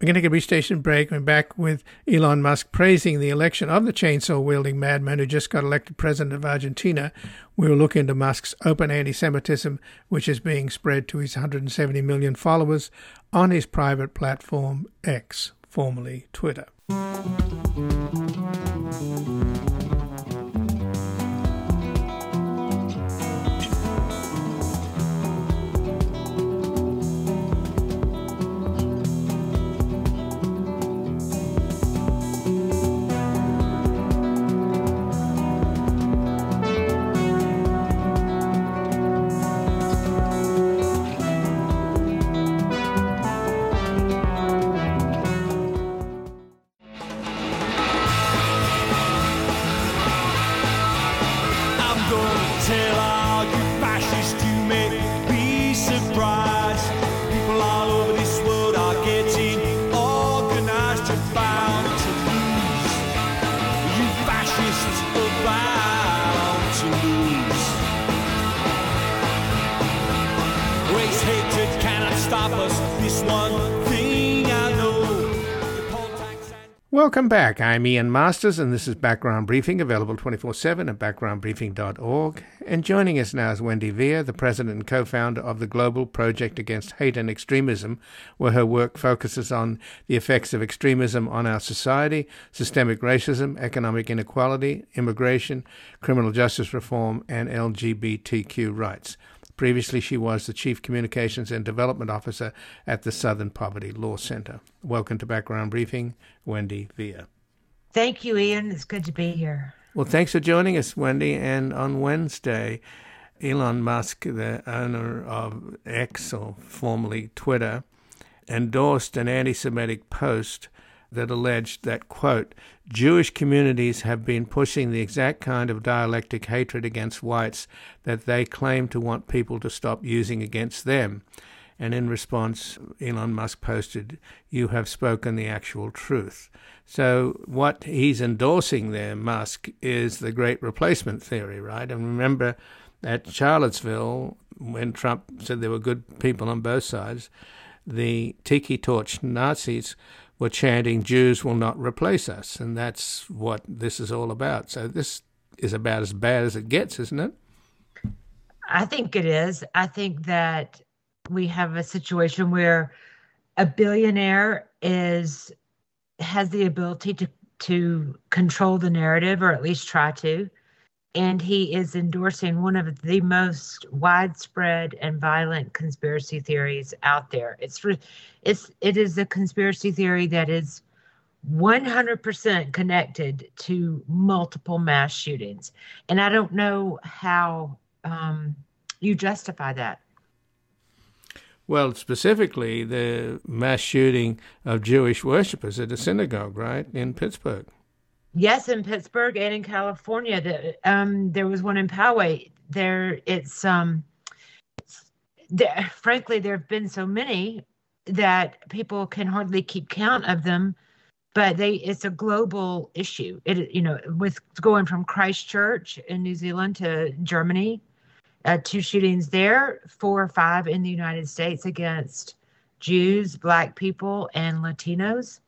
We're going to take a brief station break. We're back with Elon Musk praising the election of the chainsaw wielding madman who just got elected president of Argentina. We will look into Musk's open anti Semitism, which is being spread to his 170 million followers on his private platform X, formerly Twitter. Welcome back. I'm Ian Masters, and this is Background Briefing, available 24 7 at backgroundbriefing.org. And joining us now is Wendy Via, the president and co founder of the Global Project Against Hate and Extremism, where her work focuses on the effects of extremism on our society, systemic racism, economic inequality, immigration, criminal justice reform, and LGBTQ rights. Previously, she was the Chief Communications and Development Officer at the Southern Poverty Law Center. Welcome to Background Briefing, Wendy Via. Thank you, Ian. It's good to be here. Well, thanks for joining us, Wendy. And on Wednesday, Elon Musk, the owner of X, or formerly Twitter, endorsed an anti Semitic post that alleged that, quote, Jewish communities have been pushing the exact kind of dialectic hatred against whites that they claim to want people to stop using against them. And in response, Elon Musk posted, You have spoken the actual truth. So, what he's endorsing there, Musk, is the great replacement theory, right? And remember, at Charlottesville, when Trump said there were good people on both sides, the tiki torch Nazis were chanting, Jews will not replace us. And that's what this is all about. So this is about as bad as it gets, isn't it? I think it is. I think that we have a situation where a billionaire is has the ability to to control the narrative or at least try to and he is endorsing one of the most widespread and violent conspiracy theories out there. It's it's it is a conspiracy theory that is 100% connected to multiple mass shootings, and I don't know how um, you justify that. Well, specifically, the mass shooting of Jewish worshippers at a synagogue, right, in Pittsburgh. Yes, in Pittsburgh and in California. The, um, there was one in Poway. There, it's um, there, frankly, there have been so many that people can hardly keep count of them. But they, it's a global issue. It, you know, with going from Christchurch in New Zealand to Germany, uh, two shootings there, four or five in the United States against Jews, Black people, and Latinos.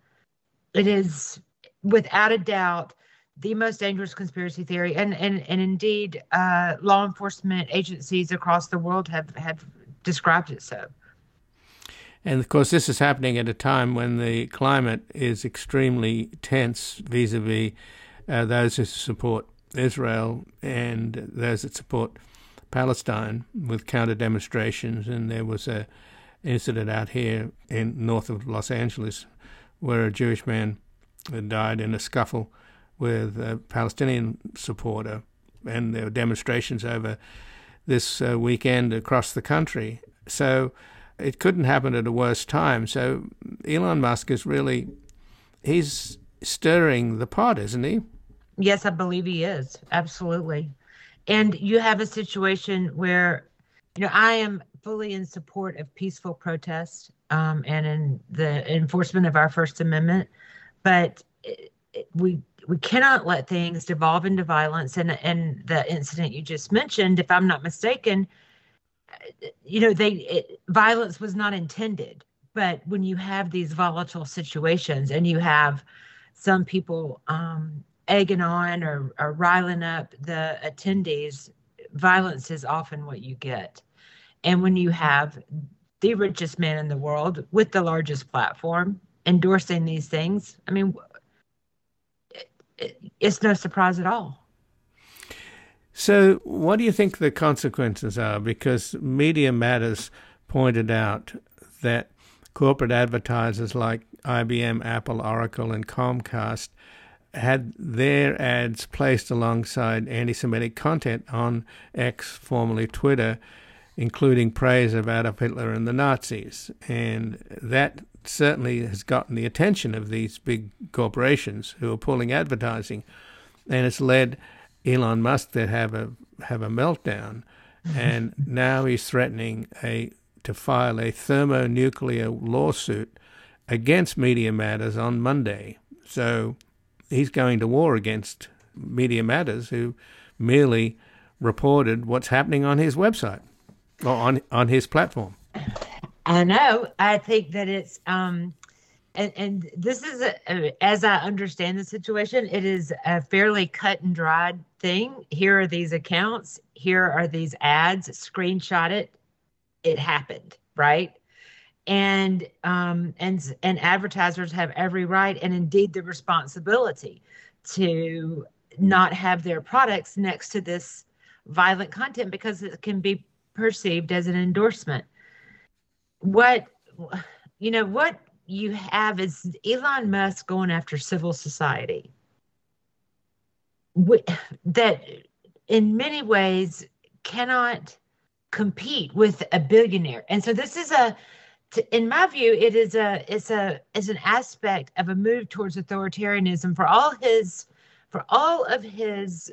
It is without a doubt the most dangerous conspiracy theory and and and indeed uh, law enforcement agencies across the world have have described it so. And of course this is happening at a time when the climate is extremely tense vis-a-vis uh, those who support Israel and those that support Palestine with counter demonstrations. And there was a incident out here in north of Los Angeles where a Jewish man died in a scuffle with a Palestinian supporter, and there were demonstrations over this uh, weekend across the country. So it couldn't happen at a worse time. So Elon Musk is really he's stirring the pot, isn't he? Yes, I believe he is. Absolutely. And you have a situation where, you know, I am fully in support of peaceful protest um, and in the enforcement of our First Amendment but we we cannot let things devolve into violence. And and the incident you just mentioned, if I'm not mistaken, you know, they it, violence was not intended, but when you have these volatile situations and you have some people um, egging on or, or riling up the attendees, violence is often what you get. And when you have the richest man in the world with the largest platform endorsing these things, I mean, it, it, it's no surprise at all. So, what do you think the consequences are? Because Media Matters pointed out that corporate advertisers like IBM, Apple, Oracle, and Comcast had their ads placed alongside anti Semitic content on X, formerly Twitter, including praise of Adolf Hitler and the Nazis. And that certainly has gotten the attention of these big corporations who are pulling advertising. And it's led Elon Musk to have a have a meltdown. Mm-hmm. and now he's threatening a to file a thermonuclear lawsuit against Media Matters on Monday. So he's going to war against Media Matters, who merely reported what's happening on his website on on his platform. I know. I think that it's um, and and this is a, as I understand the situation, it is a fairly cut and dried thing. Here are these accounts. Here are these ads. Screenshot it. It happened, right? and um, and and advertisers have every right and indeed the responsibility to not have their products next to this violent content because it can be perceived as an endorsement. What you know what you have is Elon Musk going after civil society. That in many ways cannot compete with a billionaire. And so this is a in my view, it is a it's a is an aspect of a move towards authoritarianism for all his for all of his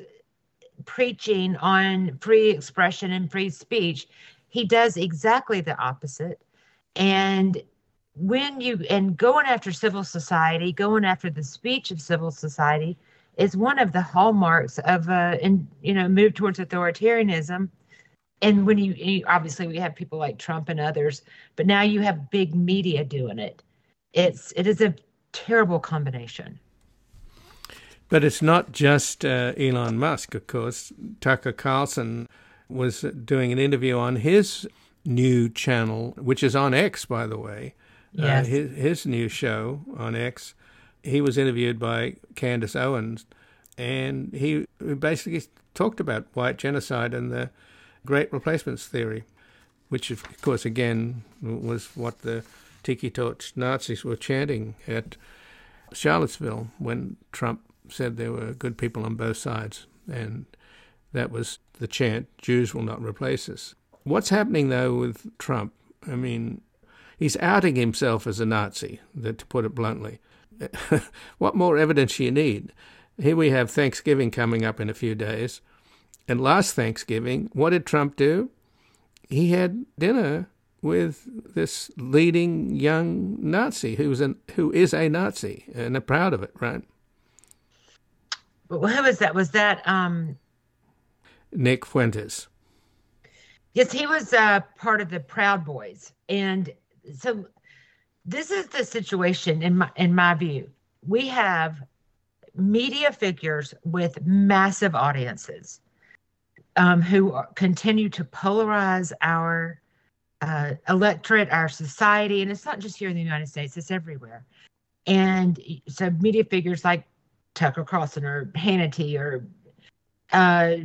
preaching on free expression and free speech. He does exactly the opposite. And when you and going after civil society, going after the speech of civil society is one of the hallmarks of a and you know move towards authoritarianism and when you, you, obviously we have people like Trump and others, but now you have big media doing it. It's it is a terrible combination. But it's not just uh, Elon Musk, of course. Tucker Carlson was doing an interview on his new channel, which is on X, by the way. Uh, yes. Uh, his, his new show on X. He was interviewed by Candace Owens, and he basically talked about white genocide and the great replacements theory, which, of course, again, was what the tiki torch Nazis were chanting at Charlottesville when Trump said there were good people on both sides. And that was the chant Jews will not replace us. What's happening, though, with Trump? I mean, he's outing himself as a Nazi, to put it bluntly. what more evidence do you need? Here we have Thanksgiving coming up in a few days. And last Thanksgiving, what did Trump do? He had dinner with this leading young Nazi who's an, who is a Nazi and are proud of it, right? Who was that? Was that um... Nick Fuentes? Yes, he was uh, part of the Proud Boys, and so this is the situation in my in my view. We have media figures with massive audiences um, who continue to polarize our uh, electorate, our society, and it's not just here in the United States; it's everywhere. And so, media figures like Tucker Carlson or Hannity, or uh,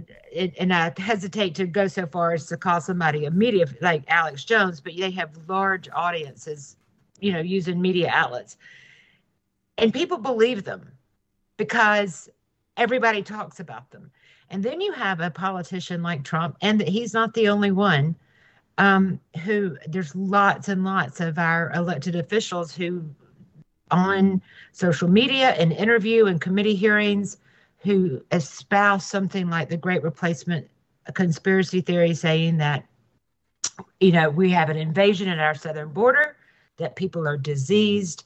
and I hesitate to go so far as to call somebody a media like Alex Jones, but they have large audiences, you know, using media outlets, and people believe them because everybody talks about them. And then you have a politician like Trump, and he's not the only one. Um, who there's lots and lots of our elected officials who, on social media and interview and committee hearings, who espouse something like the Great Replacement conspiracy theory, saying that, you know, we have an invasion at our southern border, that people are diseased,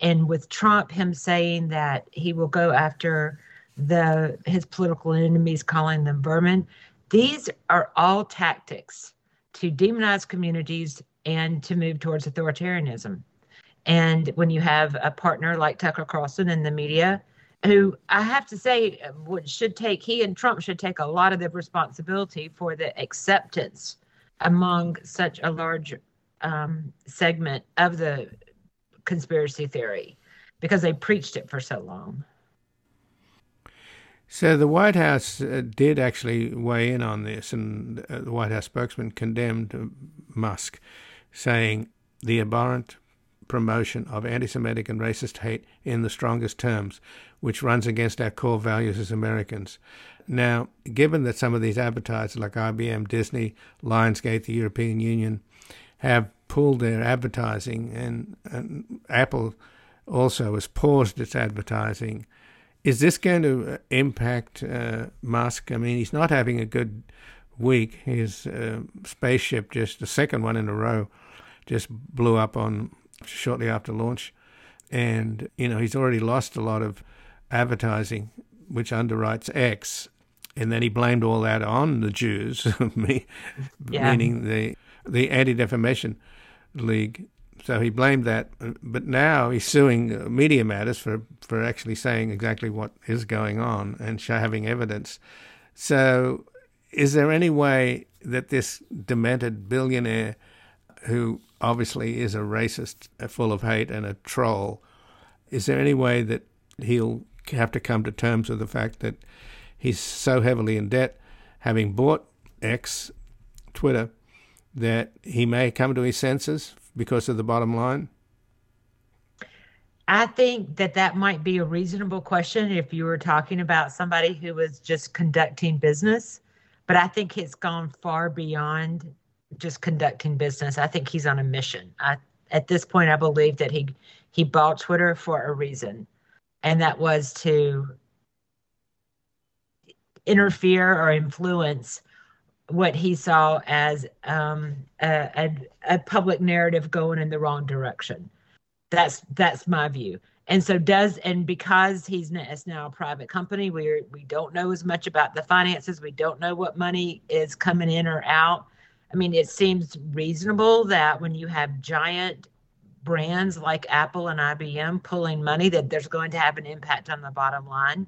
and with Trump, him saying that he will go after the his political enemies calling them vermin. These are all tactics to demonize communities and to move towards authoritarianism. And when you have a partner like Tucker Carlson in the media, who I have to say should take he and Trump should take a lot of the responsibility for the acceptance among such a large um, segment of the conspiracy theory because they preached it for so long. So the White House uh, did actually weigh in on this, and uh, the White House spokesman condemned uh, Musk, saying the abhorrent promotion of anti Semitic and racist hate in the strongest terms, which runs against our core values as Americans. Now, given that some of these advertisers like IBM, Disney, Lionsgate, the European Union have pulled their advertising, and, and Apple also has paused its advertising. Is this going to impact uh, Musk? I mean, he's not having a good week. His uh, spaceship, just the second one in a row, just blew up on shortly after launch, and you know he's already lost a lot of advertising, which underwrites X, and then he blamed all that on the Jews, me, yeah. meaning the the Anti Defamation League. So he blamed that, but now he's suing uh, Media Matters for, for actually saying exactly what is going on and having evidence. So, is there any way that this demented billionaire, who obviously is a racist, uh, full of hate, and a troll, is there any way that he'll have to come to terms with the fact that he's so heavily in debt, having bought X, Twitter, that he may come to his senses because of the bottom line? I think that that might be a reasonable question if you were talking about somebody who was just conducting business. But I think it's gone far beyond just conducting business. I think he's on a mission. I, at this point, I believe that he he bought Twitter for a reason, and that was to interfere or influence what he saw as um, a, a, a, public narrative going in the wrong direction. That's that's my view. And so does and because he's now, it's now a private company, we we don't know as much about the finances. We don't know what money is coming in or out. I mean, it seems reasonable that when you have giant brands like Apple and IBM pulling money, that there's going to have an impact on the bottom line.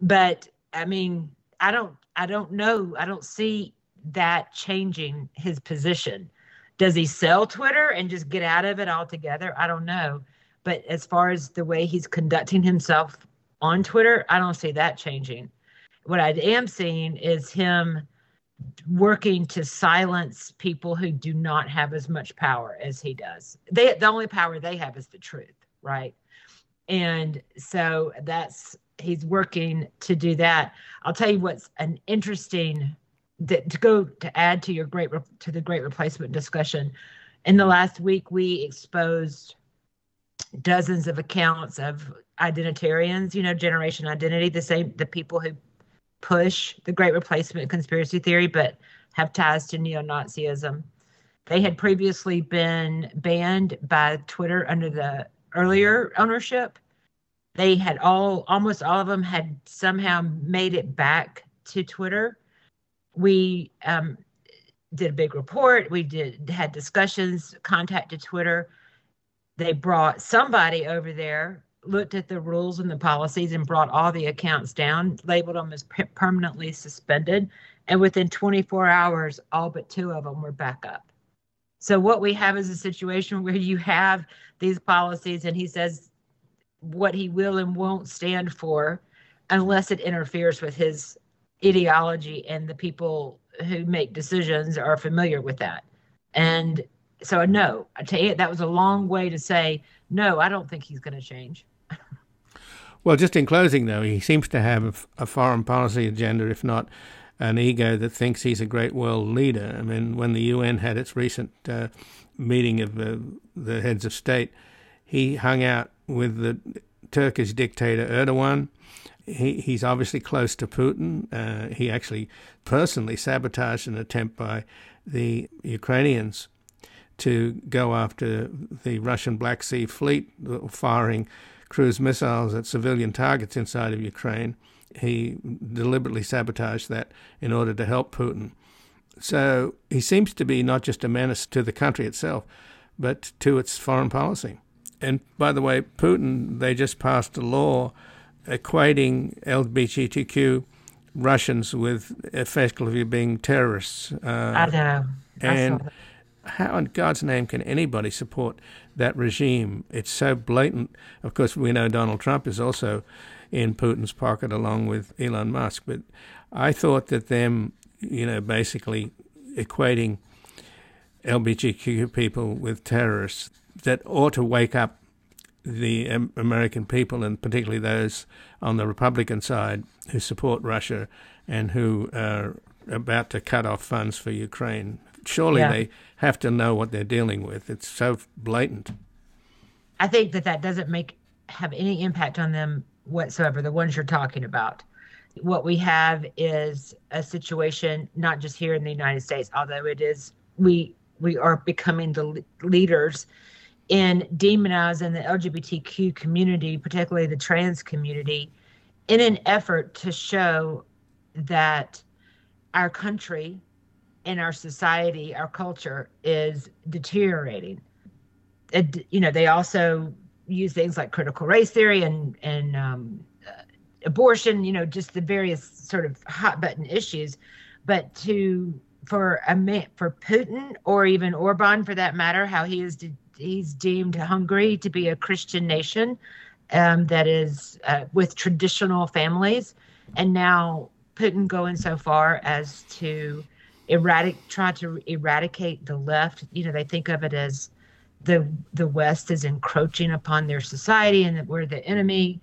But I mean, I don't I don't know. I don't see that changing his position. Does he sell Twitter and just get out of it altogether? I don't know. But as far as the way he's conducting himself on Twitter, I don't see that changing. What I am seeing is him working to silence people who do not have as much power as he does. They the only power they have is the truth, right? And so that's he's working to do that. I'll tell you what's an interesting that to go to add to your great to the great replacement discussion. In the last week, we exposed dozens of accounts of identitarians, you know, generation identity, the same the people who push the great replacement conspiracy theory, but have ties to neo-Nazism. They had previously been banned by Twitter under the earlier ownership they had all almost all of them had somehow made it back to Twitter. We um, did a big report. We did had discussions, contacted Twitter. They brought somebody over there, looked at the rules and the policies, and brought all the accounts down, labeled them as permanently suspended. And within 24 hours, all but two of them were back up. So what we have is a situation where you have these policies, and he says what he will and won't stand for unless it interferes with his ideology and the people who make decisions are familiar with that. And so, no, I tell you, that was a long way to say, no, I don't think he's going to change. Well, just in closing, though, he seems to have a foreign policy agenda, if not an ego that thinks he's a great world leader. I mean, when the UN had its recent uh, meeting of uh, the heads of state, he hung out with the Turkish dictator Erdogan. He, he's obviously close to Putin. Uh, he actually personally sabotaged an attempt by the Ukrainians to go after the Russian Black Sea Fleet, firing cruise missiles at civilian targets inside of Ukraine. He deliberately sabotaged that in order to help Putin. So he seems to be not just a menace to the country itself, but to its foreign policy. And by the way, Putin, they just passed a law equating LGBTQ Russians with effectively being terrorists. Uh, I know. I and how in God's name can anybody support that regime? It's so blatant. Of course, we know Donald Trump is also in Putin's pocket along with Elon Musk. But I thought that them, you know, basically equating LGBTQ people with terrorists, that ought to wake up the American people, and particularly those on the Republican side who support Russia and who are about to cut off funds for Ukraine. Surely yeah. they have to know what they're dealing with. It's so blatant. I think that that doesn't make have any impact on them whatsoever. The ones you're talking about. What we have is a situation not just here in the United States, although it is we we are becoming the leaders in demonizing the LGBTQ community, particularly the trans community, in an effort to show that our country and our society, our culture is deteriorating. It, you know, they also use things like critical race theory and and um, uh, abortion. You know, just the various sort of hot button issues. But to for a for Putin or even Orban, for that matter, how he is de- he's deemed Hungary to be a Christian nation um, that is uh, with traditional families, and now Putin going so far as to eradicate, try to eradicate the left. You know, they think of it as the the West is encroaching upon their society and that we're the enemy.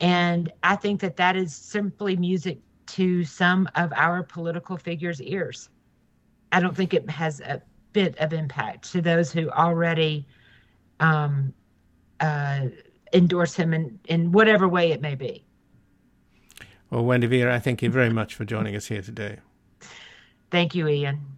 And I think that that is simply music to some of our political figures' ears. I don't think it has a bit of impact to those who already um, uh, endorse him in, in whatever way it may be. Well, Wendy Via, I thank you very much for joining us here today. Thank you, Ian.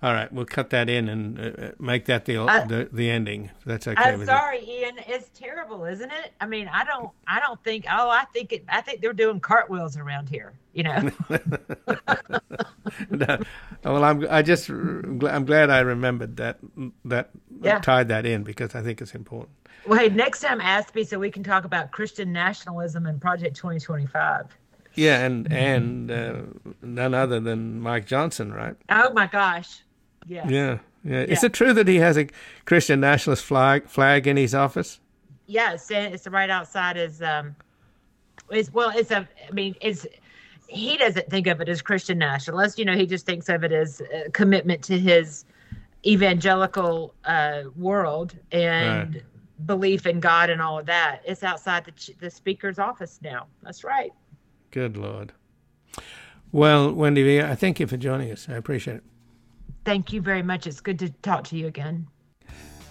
All right, we'll cut that in and uh, make that the, uh, the the ending. That's okay. I'm sorry, you. Ian. It's terrible, isn't it? I mean, I don't, I don't think. Oh, I think it. I think they're doing cartwheels around here. You know. no, well, I'm. I just. I'm glad I remembered that. That yeah. tied that in because I think it's important. Well, hey, next time ask me so we can talk about Christian nationalism and Project 2025. Yeah, and and uh, none other than Mike Johnson, right? Oh my gosh. Yeah. Yeah. Yeah. Is it true that he has a Christian nationalist flag flag in his office? Yeah, it's, it's right outside his um it's well it's a I mean it's he doesn't think of it as Christian nationalist, you know, he just thinks of it as a commitment to his evangelical uh world and right. belief in God and all of that. It's outside the the speaker's office now. That's right. Good lord. Well, Wendy, I thank you for joining us. I appreciate it. Thank you very much. It's good to talk to you again.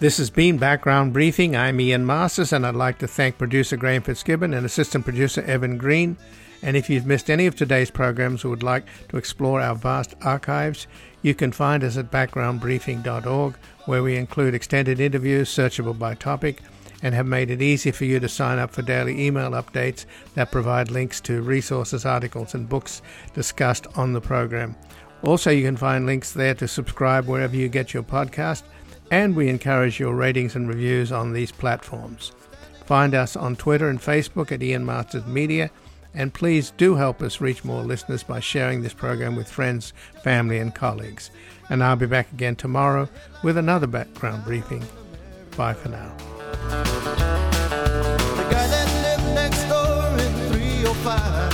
This has been Background Briefing. I'm Ian Masters, and I'd like to thank producer Graham Fitzgibbon and assistant producer Evan Green. And if you've missed any of today's programs or would like to explore our vast archives, you can find us at backgroundbriefing.org, where we include extended interviews searchable by topic and have made it easy for you to sign up for daily email updates that provide links to resources, articles, and books discussed on the program. Also, you can find links there to subscribe wherever you get your podcast, and we encourage your ratings and reviews on these platforms. Find us on Twitter and Facebook at Ian Masters Media, and please do help us reach more listeners by sharing this program with friends, family, and colleagues. And I'll be back again tomorrow with another background briefing. Bye for now. The guy that lived next door in 305